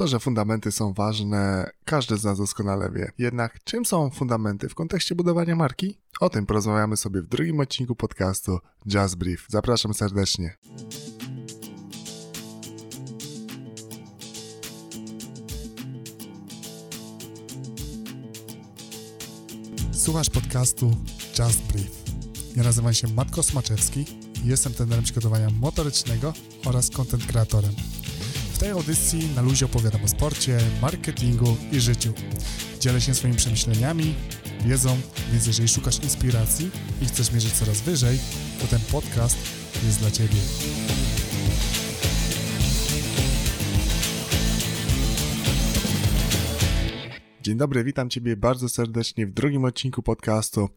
To, że fundamenty są ważne, każdy z nas doskonale wie. Jednak czym są fundamenty w kontekście budowania marki? O tym porozmawiamy sobie w drugim odcinku podcastu Jazz Brief. Zapraszam serdecznie. Słuchasz podcastu Just Brief. Ja nazywam się Matko Smaczewski i jestem trenerem przygotowania motorycznego oraz content kreatorem tej audycji na luzie opowiadam o sporcie, marketingu i życiu. Dzielę się swoimi przemyśleniami, wiedzą, więc jeżeli szukasz inspiracji i chcesz mierzyć coraz wyżej, to ten podcast jest dla Ciebie. Dzień dobry, witam Ciebie bardzo serdecznie w drugim odcinku podcastu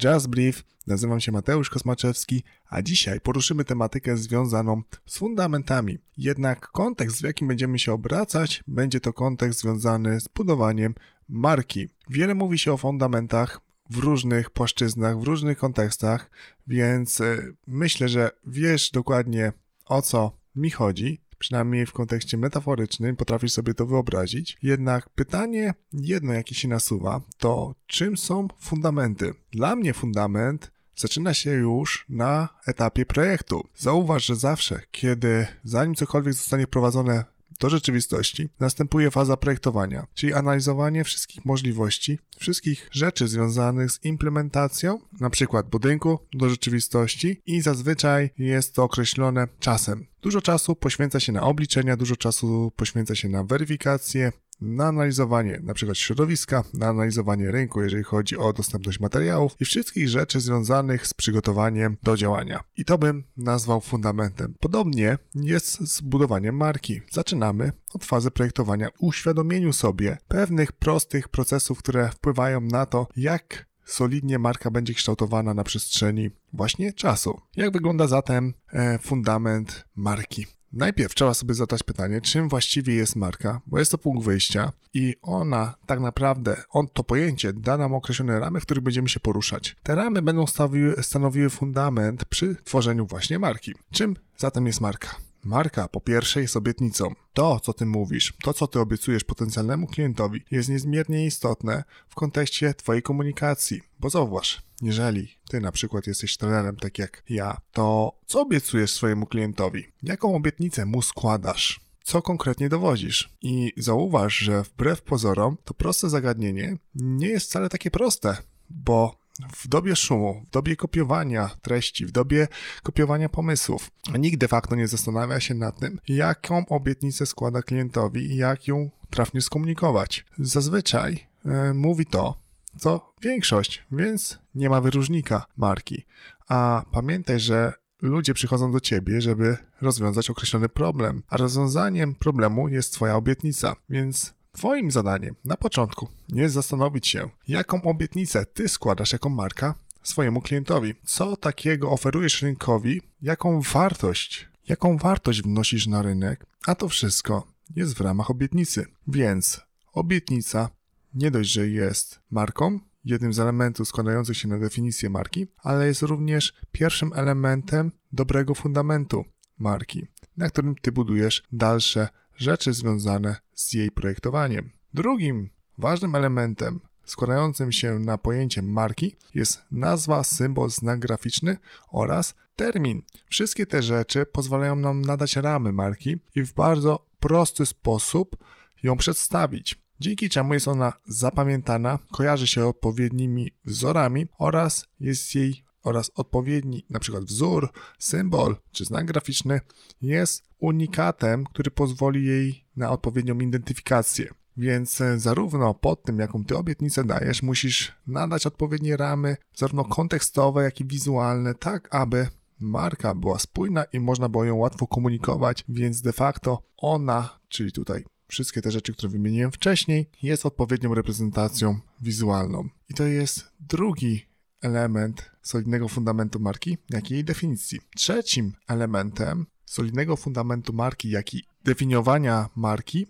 Jazz Brief. Nazywam się Mateusz Kosmaczewski, a dzisiaj poruszymy tematykę związaną z fundamentami. Jednak kontekst, w jakim będziemy się obracać, będzie to kontekst związany z budowaniem marki. Wiele mówi się o fundamentach w różnych płaszczyznach, w różnych kontekstach, więc e, myślę, że wiesz dokładnie o co mi chodzi przynajmniej w kontekście metaforycznym, potrafisz sobie to wyobrazić. Jednak pytanie jedno, jakie się nasuwa, to czym są fundamenty? Dla mnie fundament zaczyna się już na etapie projektu. Zauważ, że zawsze, kiedy zanim cokolwiek zostanie wprowadzone do rzeczywistości następuje faza projektowania, czyli analizowanie wszystkich możliwości, wszystkich rzeczy związanych z implementacją, na przykład budynku do rzeczywistości i zazwyczaj jest to określone czasem. Dużo czasu poświęca się na obliczenia, dużo czasu poświęca się na weryfikację, na analizowanie np. środowiska, na analizowanie rynku, jeżeli chodzi o dostępność materiałów i wszystkich rzeczy związanych z przygotowaniem do działania. I to bym nazwał fundamentem. Podobnie jest z budowaniem marki. Zaczynamy od fazy projektowania, uświadomieniu sobie pewnych prostych procesów, które wpływają na to, jak solidnie marka będzie kształtowana na przestrzeni właśnie czasu. Jak wygląda zatem e, fundament marki? Najpierw trzeba sobie zadać pytanie, czym właściwie jest marka, bo jest to punkt wyjścia i ona tak naprawdę, on, to pojęcie da nam określone ramy, w których będziemy się poruszać. Te ramy będą stanowiły, stanowiły fundament przy tworzeniu właśnie marki. Czym zatem jest marka? Marka po pierwsze jest obietnicą. To, co ty mówisz, to, co ty obiecujesz potencjalnemu klientowi, jest niezmiernie istotne w kontekście twojej komunikacji. Bo zauważ, jeżeli ty na przykład jesteś trenerem tak jak ja, to co obiecujesz swojemu klientowi? Jaką obietnicę mu składasz? co konkretnie dowodzisz. I zauważ, że wbrew pozorom to proste zagadnienie nie jest wcale takie proste, bo w dobie szumu, w dobie kopiowania treści, w dobie kopiowania pomysłów, nikt de facto nie zastanawia się nad tym, jaką obietnicę składa klientowi i jak ją trafnie skomunikować. Zazwyczaj e, mówi to, co większość, więc nie ma wyróżnika marki. A pamiętaj, że ludzie przychodzą do ciebie, żeby rozwiązać określony problem, a rozwiązaniem problemu jest twoja obietnica, więc Twoim zadaniem na początku jest zastanowić się, jaką obietnicę Ty składasz jako marka swojemu klientowi. Co takiego oferujesz rynkowi, jaką wartość, jaką wartość wnosisz na rynek, a to wszystko jest w ramach obietnicy. Więc obietnica nie dość, że jest marką, jednym z elementów składających się na definicję marki, ale jest również pierwszym elementem dobrego fundamentu marki, na którym ty budujesz dalsze rzeczy związane z jej projektowaniem. Drugim ważnym elementem składającym się na pojęcie marki jest nazwa, symbol, znak graficzny oraz termin. Wszystkie te rzeczy pozwalają nam nadać ramy marki i w bardzo prosty sposób ją przedstawić. Dzięki czemu jest ona zapamiętana, kojarzy się odpowiednimi wzorami oraz jest jej oraz odpowiedni przykład wzór, symbol czy znak graficzny jest unikatem, który pozwoli jej na odpowiednią identyfikację. Więc e, zarówno pod tym, jaką ty obietnicę dajesz, musisz nadać odpowiednie ramy, zarówno kontekstowe, jak i wizualne, tak aby marka była spójna i można było ją łatwo komunikować, więc de facto ona, czyli tutaj wszystkie te rzeczy, które wymieniłem wcześniej, jest odpowiednią reprezentacją wizualną. I to jest drugi element solidnego fundamentu marki, jak i jej definicji. Trzecim elementem solidnego fundamentu marki, jak i definiowania marki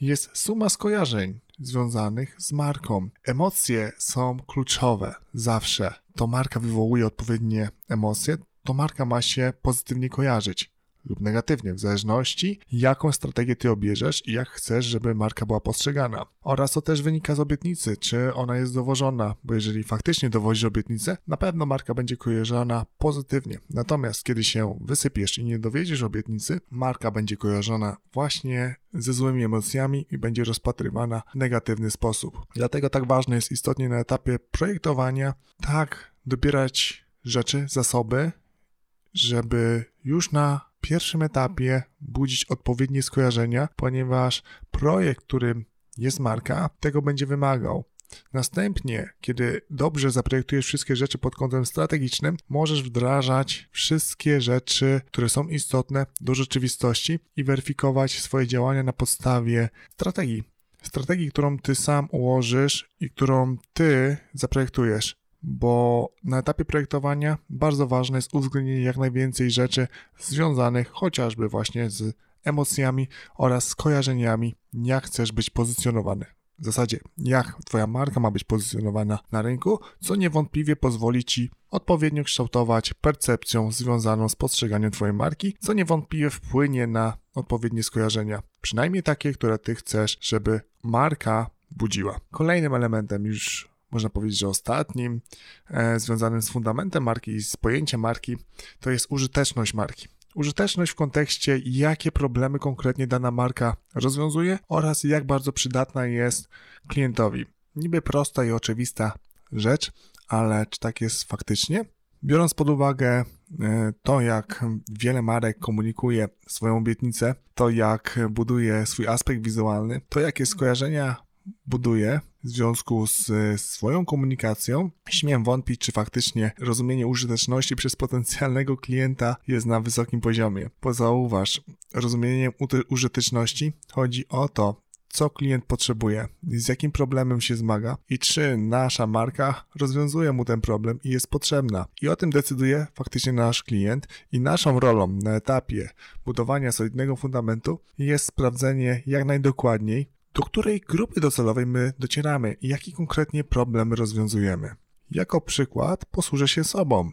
jest suma skojarzeń związanych z marką. Emocje są kluczowe zawsze. To marka wywołuje odpowiednie emocje, to marka ma się pozytywnie kojarzyć. Lub negatywnie, w zależności jaką strategię ty obierzesz i jak chcesz, żeby marka była postrzegana. Oraz to też wynika z obietnicy, czy ona jest dowożona, bo jeżeli faktycznie dowozisz obietnicę, na pewno marka będzie kojarzona pozytywnie. Natomiast kiedy się wysypiesz i nie dowiedziesz obietnicy, marka będzie kojarzona właśnie ze złymi emocjami i będzie rozpatrywana w negatywny sposób. Dlatego tak ważne jest istotnie na etapie projektowania, tak dobierać rzeczy, zasoby, żeby już na pierwszym etapie budzić odpowiednie skojarzenia, ponieważ projekt, którym jest marka, tego będzie wymagał. Następnie, kiedy dobrze zaprojektujesz wszystkie rzeczy pod kątem strategicznym, możesz wdrażać wszystkie rzeczy, które są istotne do rzeczywistości i weryfikować swoje działania na podstawie strategii. Strategii, którą ty sam ułożysz i którą ty zaprojektujesz bo na etapie projektowania bardzo ważne jest uwzględnienie jak najwięcej rzeczy związanych chociażby właśnie z emocjami oraz skojarzeniami, jak chcesz być pozycjonowany. W zasadzie, jak Twoja marka ma być pozycjonowana na rynku, co niewątpliwie pozwoli Ci odpowiednio kształtować percepcją związaną z postrzeganiem Twojej marki, co niewątpliwie wpłynie na odpowiednie skojarzenia, przynajmniej takie, które Ty chcesz, żeby marka budziła. Kolejnym elementem już można powiedzieć, że ostatnim, e, związanym z fundamentem marki i z pojęciem marki, to jest użyteczność marki. Użyteczność w kontekście, jakie problemy konkretnie dana marka rozwiązuje oraz jak bardzo przydatna jest klientowi. Niby prosta i oczywista rzecz, ale czy tak jest faktycznie? Biorąc pod uwagę e, to, jak wiele marek komunikuje swoją obietnicę, to jak buduje swój aspekt wizualny, to jakie skojarzenia buduje w związku z swoją komunikacją, śmiem wątpić, czy faktycznie rozumienie użyteczności przez potencjalnego klienta jest na wysokim poziomie. Pozauważ, rozumieniem użyteczności chodzi o to, co klient potrzebuje, z jakim problemem się zmaga i czy nasza marka rozwiązuje mu ten problem i jest potrzebna. I o tym decyduje faktycznie nasz klient i naszą rolą na etapie budowania solidnego fundamentu jest sprawdzenie jak najdokładniej, do której grupy docelowej my docieramy i jaki konkretnie problem rozwiązujemy. Jako przykład posłużę się sobą,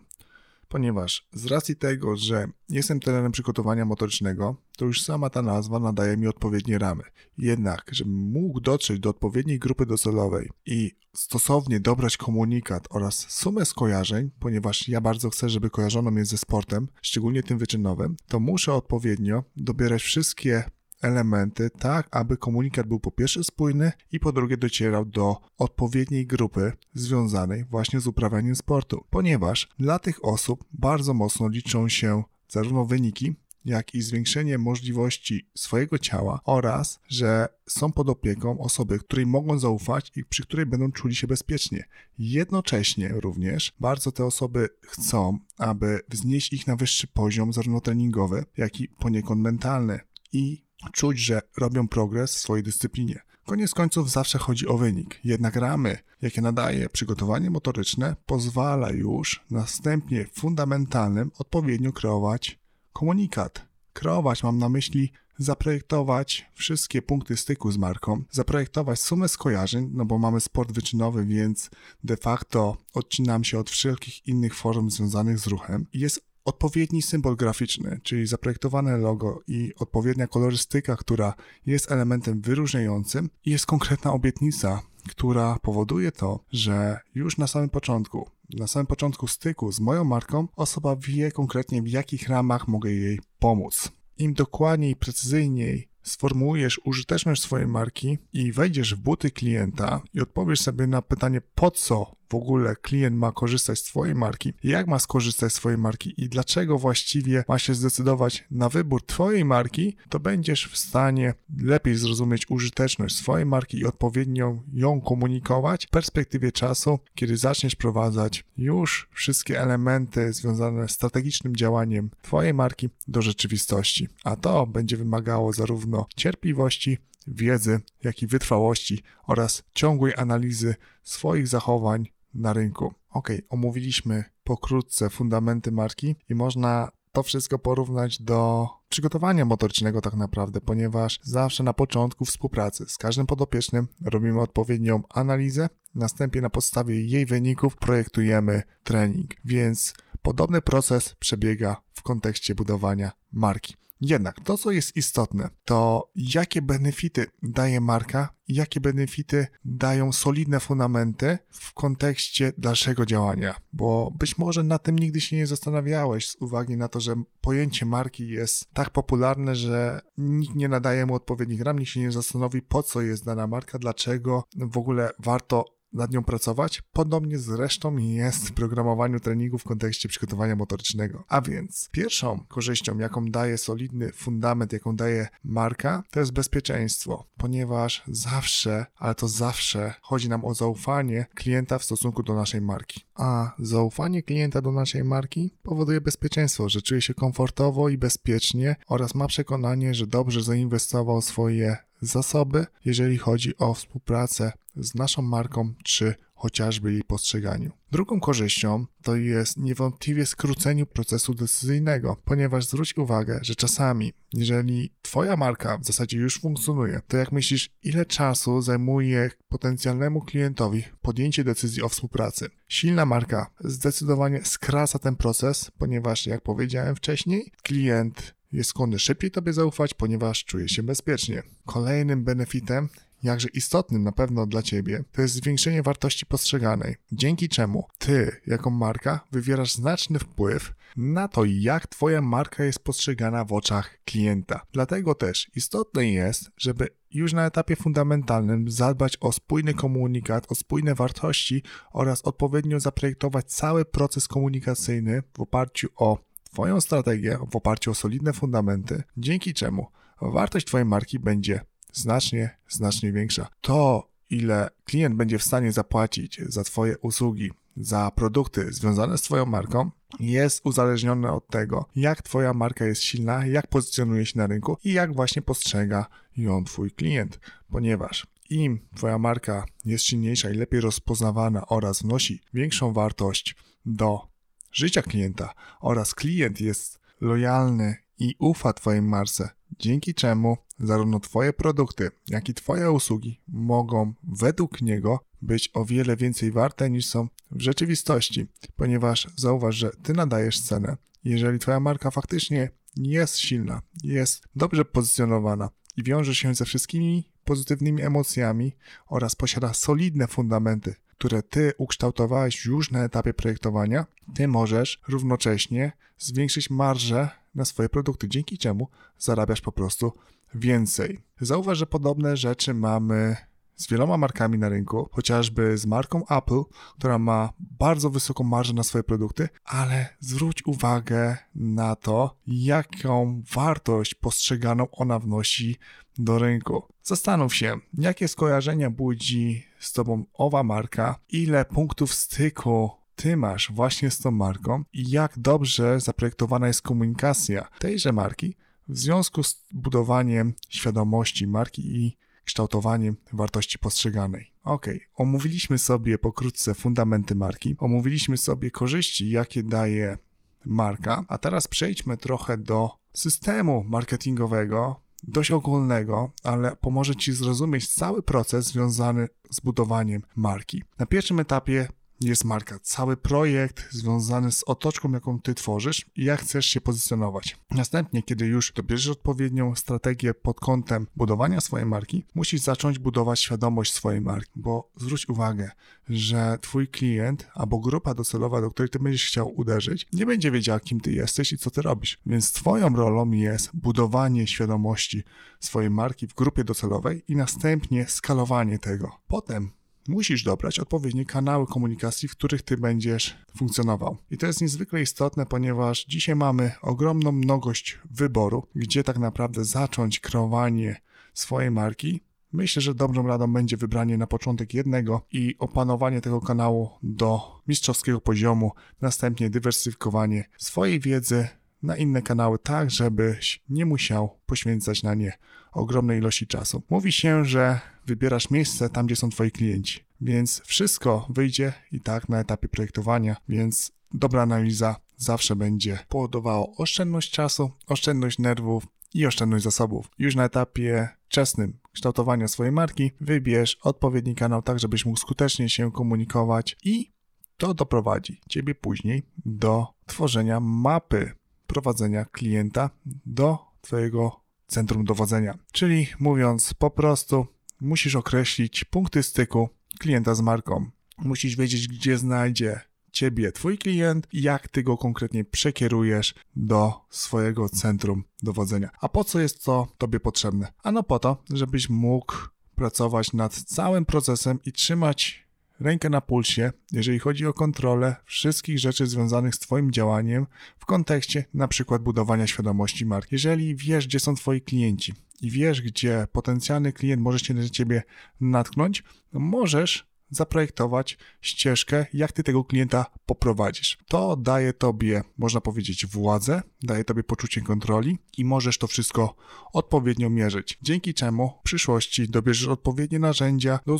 ponieważ z racji tego, że jestem trenerem przygotowania motorycznego, to już sama ta nazwa nadaje mi odpowiednie ramy. Jednak, żebym mógł dotrzeć do odpowiedniej grupy docelowej i stosownie dobrać komunikat oraz sumę skojarzeń, ponieważ ja bardzo chcę, żeby kojarzono mnie ze sportem, szczególnie tym wyczynowym, to muszę odpowiednio dobierać wszystkie elementy, tak aby komunikat był po pierwsze spójny i po drugie docierał do odpowiedniej grupy związanej właśnie z uprawianiem sportu, ponieważ dla tych osób bardzo mocno liczą się zarówno wyniki, jak i zwiększenie możliwości swojego ciała oraz, że są pod opieką osoby, której mogą zaufać i przy której będą czuli się bezpiecznie. Jednocześnie również bardzo te osoby chcą, aby wznieść ich na wyższy poziom zarówno treningowy, jak i poniekąd mentalny i czuć, że robią progres w swojej dyscyplinie. Koniec końców zawsze chodzi o wynik, jednak ramy, jakie nadaje przygotowanie motoryczne, pozwala już następnie fundamentalnym odpowiednio kreować komunikat. Kreować mam na myśli zaprojektować wszystkie punkty styku z marką, zaprojektować sumę skojarzeń, no bo mamy sport wyczynowy, więc de facto odcinam się od wszelkich innych form związanych z ruchem. Jest odpowiedni symbol graficzny, czyli zaprojektowane logo i odpowiednia kolorystyka, która jest elementem wyróżniającym jest konkretna obietnica, która powoduje to, że już na samym początku, na samym początku styku z moją marką, osoba wie konkretnie w jakich ramach mogę jej pomóc. Im dokładniej, precyzyjniej sformułujesz użyteczność swojej marki i wejdziesz w buty klienta i odpowiesz sobie na pytanie, po co w ogóle klient ma korzystać z Twojej marki, jak ma skorzystać z Twojej marki i dlaczego właściwie ma się zdecydować na wybór Twojej marki, to będziesz w stanie lepiej zrozumieć użyteczność swojej marki i odpowiednio ją komunikować w perspektywie czasu, kiedy zaczniesz prowadzać już wszystkie elementy związane z strategicznym działaniem Twojej marki do rzeczywistości. A to będzie wymagało zarówno cierpliwości, wiedzy, jak i wytrwałości oraz ciągłej analizy swoich zachowań na rynku. Ok, omówiliśmy pokrótce fundamenty marki i można to wszystko porównać do przygotowania motorycznego tak naprawdę, ponieważ zawsze na początku współpracy z każdym podopiecznym robimy odpowiednią analizę, następnie na podstawie jej wyników projektujemy trening, więc podobny proces przebiega w kontekście budowania marki. Jednak to, co jest istotne, to jakie benefity daje marka, jakie benefity dają solidne fundamenty w kontekście dalszego działania, bo być może na tym nigdy się nie zastanawiałeś z uwagi na to, że pojęcie marki jest tak popularne, że nikt nie nadaje mu odpowiednich ram, nikt się nie zastanowi, po co jest dana marka, dlaczego w ogóle warto nad nią pracować. Podobnie zresztą jest w programowaniu treningu w kontekście przygotowania motorycznego. A więc pierwszą korzyścią, jaką daje solidny fundament, jaką daje marka, to jest bezpieczeństwo, ponieważ zawsze, ale to zawsze chodzi nam o zaufanie klienta w stosunku do naszej marki. A zaufanie klienta do naszej marki powoduje bezpieczeństwo, że czuje się komfortowo i bezpiecznie oraz ma przekonanie, że dobrze zainwestował swoje zasoby, jeżeli chodzi o współpracę z naszą marką czy chociażby jej postrzeganiu. Drugą korzyścią to jest niewątpliwie skrócenie procesu decyzyjnego, ponieważ zwróć uwagę, że czasami, jeżeli Twoja marka w zasadzie już funkcjonuje, to jak myślisz, ile czasu zajmuje potencjalnemu klientowi podjęcie decyzji o współpracy? Silna marka zdecydowanie skraca ten proces, ponieważ, jak powiedziałem wcześniej, klient jest skłonny szybciej Tobie zaufać, ponieważ czuje się bezpiecznie. Kolejnym benefitem jakże istotnym na pewno dla Ciebie, to jest zwiększenie wartości postrzeganej, dzięki czemu Ty, jako marka, wywierasz znaczny wpływ na to, jak Twoja marka jest postrzegana w oczach klienta. Dlatego też istotne jest, żeby już na etapie fundamentalnym zadbać o spójny komunikat, o spójne wartości oraz odpowiednio zaprojektować cały proces komunikacyjny w oparciu o Twoją strategię w oparciu o solidne fundamenty, dzięki czemu wartość Twojej marki będzie znacznie, znacznie większa. To, ile klient będzie w stanie zapłacić za Twoje usługi, za produkty związane z Twoją marką, jest uzależnione od tego, jak Twoja marka jest silna, jak pozycjonuje się na rynku i jak właśnie postrzega ją Twój klient. Ponieważ im Twoja marka jest silniejsza i lepiej rozpoznawana oraz wnosi większą wartość do życia klienta oraz klient jest lojalny i ufa Twojej marce, dzięki czemu zarówno Twoje produkty, jak i Twoje usługi mogą według niego być o wiele więcej warte niż są w rzeczywistości, ponieważ zauważ, że Ty nadajesz cenę. Jeżeli Twoja marka faktycznie jest silna, jest dobrze pozycjonowana i wiąże się ze wszystkimi pozytywnymi emocjami oraz posiada solidne fundamenty, które ty ukształtowałeś już na etapie projektowania, ty możesz równocześnie zwiększyć marżę na swoje produkty, dzięki czemu zarabiasz po prostu więcej. Zauważ, że podobne rzeczy mamy z wieloma markami na rynku, chociażby z marką Apple, która ma bardzo wysoką marżę na swoje produkty, ale zwróć uwagę na to, jaką wartość postrzeganą ona wnosi do rynku. Zastanów się, jakie skojarzenia budzi z Tobą owa marka, ile punktów styku ty masz właśnie z tą marką i jak dobrze zaprojektowana jest komunikacja tejże marki w związku z budowaniem świadomości marki i kształtowaniem wartości postrzeganej. Ok, omówiliśmy sobie pokrótce fundamenty marki, omówiliśmy sobie korzyści, jakie daje marka, a teraz przejdźmy trochę do systemu marketingowego, dość ogólnego, ale pomoże Ci zrozumieć cały proces związany z budowaniem marki. Na pierwszym etapie jest marka, cały projekt związany z otoczką, jaką ty tworzysz i jak chcesz się pozycjonować. Następnie, kiedy już dobierzesz odpowiednią strategię pod kątem budowania swojej marki, musisz zacząć budować świadomość swojej marki, bo zwróć uwagę, że twój klient albo grupa docelowa, do której ty będziesz chciał uderzyć, nie będzie wiedziała, kim ty jesteś i co ty robisz. Więc twoją rolą jest budowanie świadomości swojej marki w grupie docelowej i następnie skalowanie tego. Potem musisz dobrać odpowiednie kanały komunikacji, w których ty będziesz funkcjonował. I to jest niezwykle istotne, ponieważ dzisiaj mamy ogromną mnogość wyboru, gdzie tak naprawdę zacząć kreowanie swojej marki. Myślę, że dobrą radą będzie wybranie na początek jednego i opanowanie tego kanału do mistrzowskiego poziomu, następnie dywersyfikowanie swojej wiedzy na inne kanały, tak żebyś nie musiał poświęcać na nie ogromnej ilości czasu. Mówi się, że wybierasz miejsce tam, gdzie są twoi klienci, więc wszystko wyjdzie i tak na etapie projektowania, więc dobra analiza zawsze będzie powodowała oszczędność czasu, oszczędność nerwów i oszczędność zasobów. Już na etapie wczesnym kształtowania swojej marki wybierz odpowiedni kanał tak, żebyś mógł skutecznie się komunikować i to doprowadzi Ciebie później do tworzenia mapy prowadzenia klienta do Twojego centrum dowodzenia. Czyli mówiąc po prostu, musisz określić punkty styku klienta z marką. Musisz wiedzieć, gdzie znajdzie ciebie twój klient i jak ty go konkretnie przekierujesz do swojego centrum dowodzenia. A po co jest to tobie potrzebne? Ano po to, żebyś mógł pracować nad całym procesem i trzymać rękę na pulsie, jeżeli chodzi o kontrolę wszystkich rzeczy związanych z Twoim działaniem w kontekście przykład budowania świadomości marki. Jeżeli wiesz, gdzie są Twoi klienci i wiesz, gdzie potencjalny klient może się na Ciebie natknąć, możesz zaprojektować ścieżkę, jak ty tego klienta poprowadzisz. To daje tobie, można powiedzieć, władzę, daje tobie poczucie kontroli i możesz to wszystko odpowiednio mierzyć. Dzięki czemu w przyszłości dobierzesz odpowiednie narzędzia do,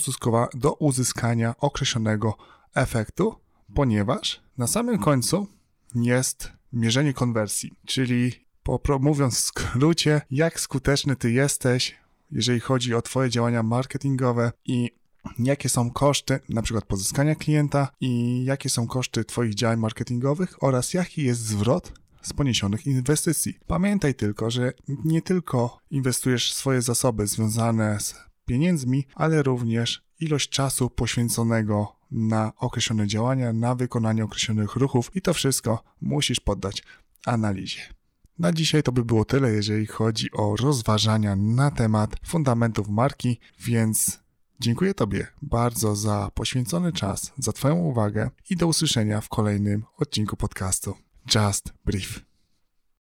do uzyskania określonego efektu, ponieważ na samym końcu jest mierzenie konwersji, czyli mówiąc w skrócie, jak skuteczny ty jesteś, jeżeli chodzi o Twoje działania marketingowe i jakie są koszty na przykład pozyskania klienta i jakie są koszty Twoich działań marketingowych oraz jaki jest zwrot z poniesionych inwestycji. Pamiętaj tylko, że nie tylko inwestujesz swoje zasoby związane z pieniędzmi, ale również ilość czasu poświęconego na określone działania, na wykonanie określonych ruchów i to wszystko musisz poddać analizie. Na dzisiaj to by było tyle, jeżeli chodzi o rozważania na temat fundamentów marki, więc Dziękuję Tobie bardzo za poświęcony czas, za Twoją uwagę i do usłyszenia w kolejnym odcinku podcastu Just Brief.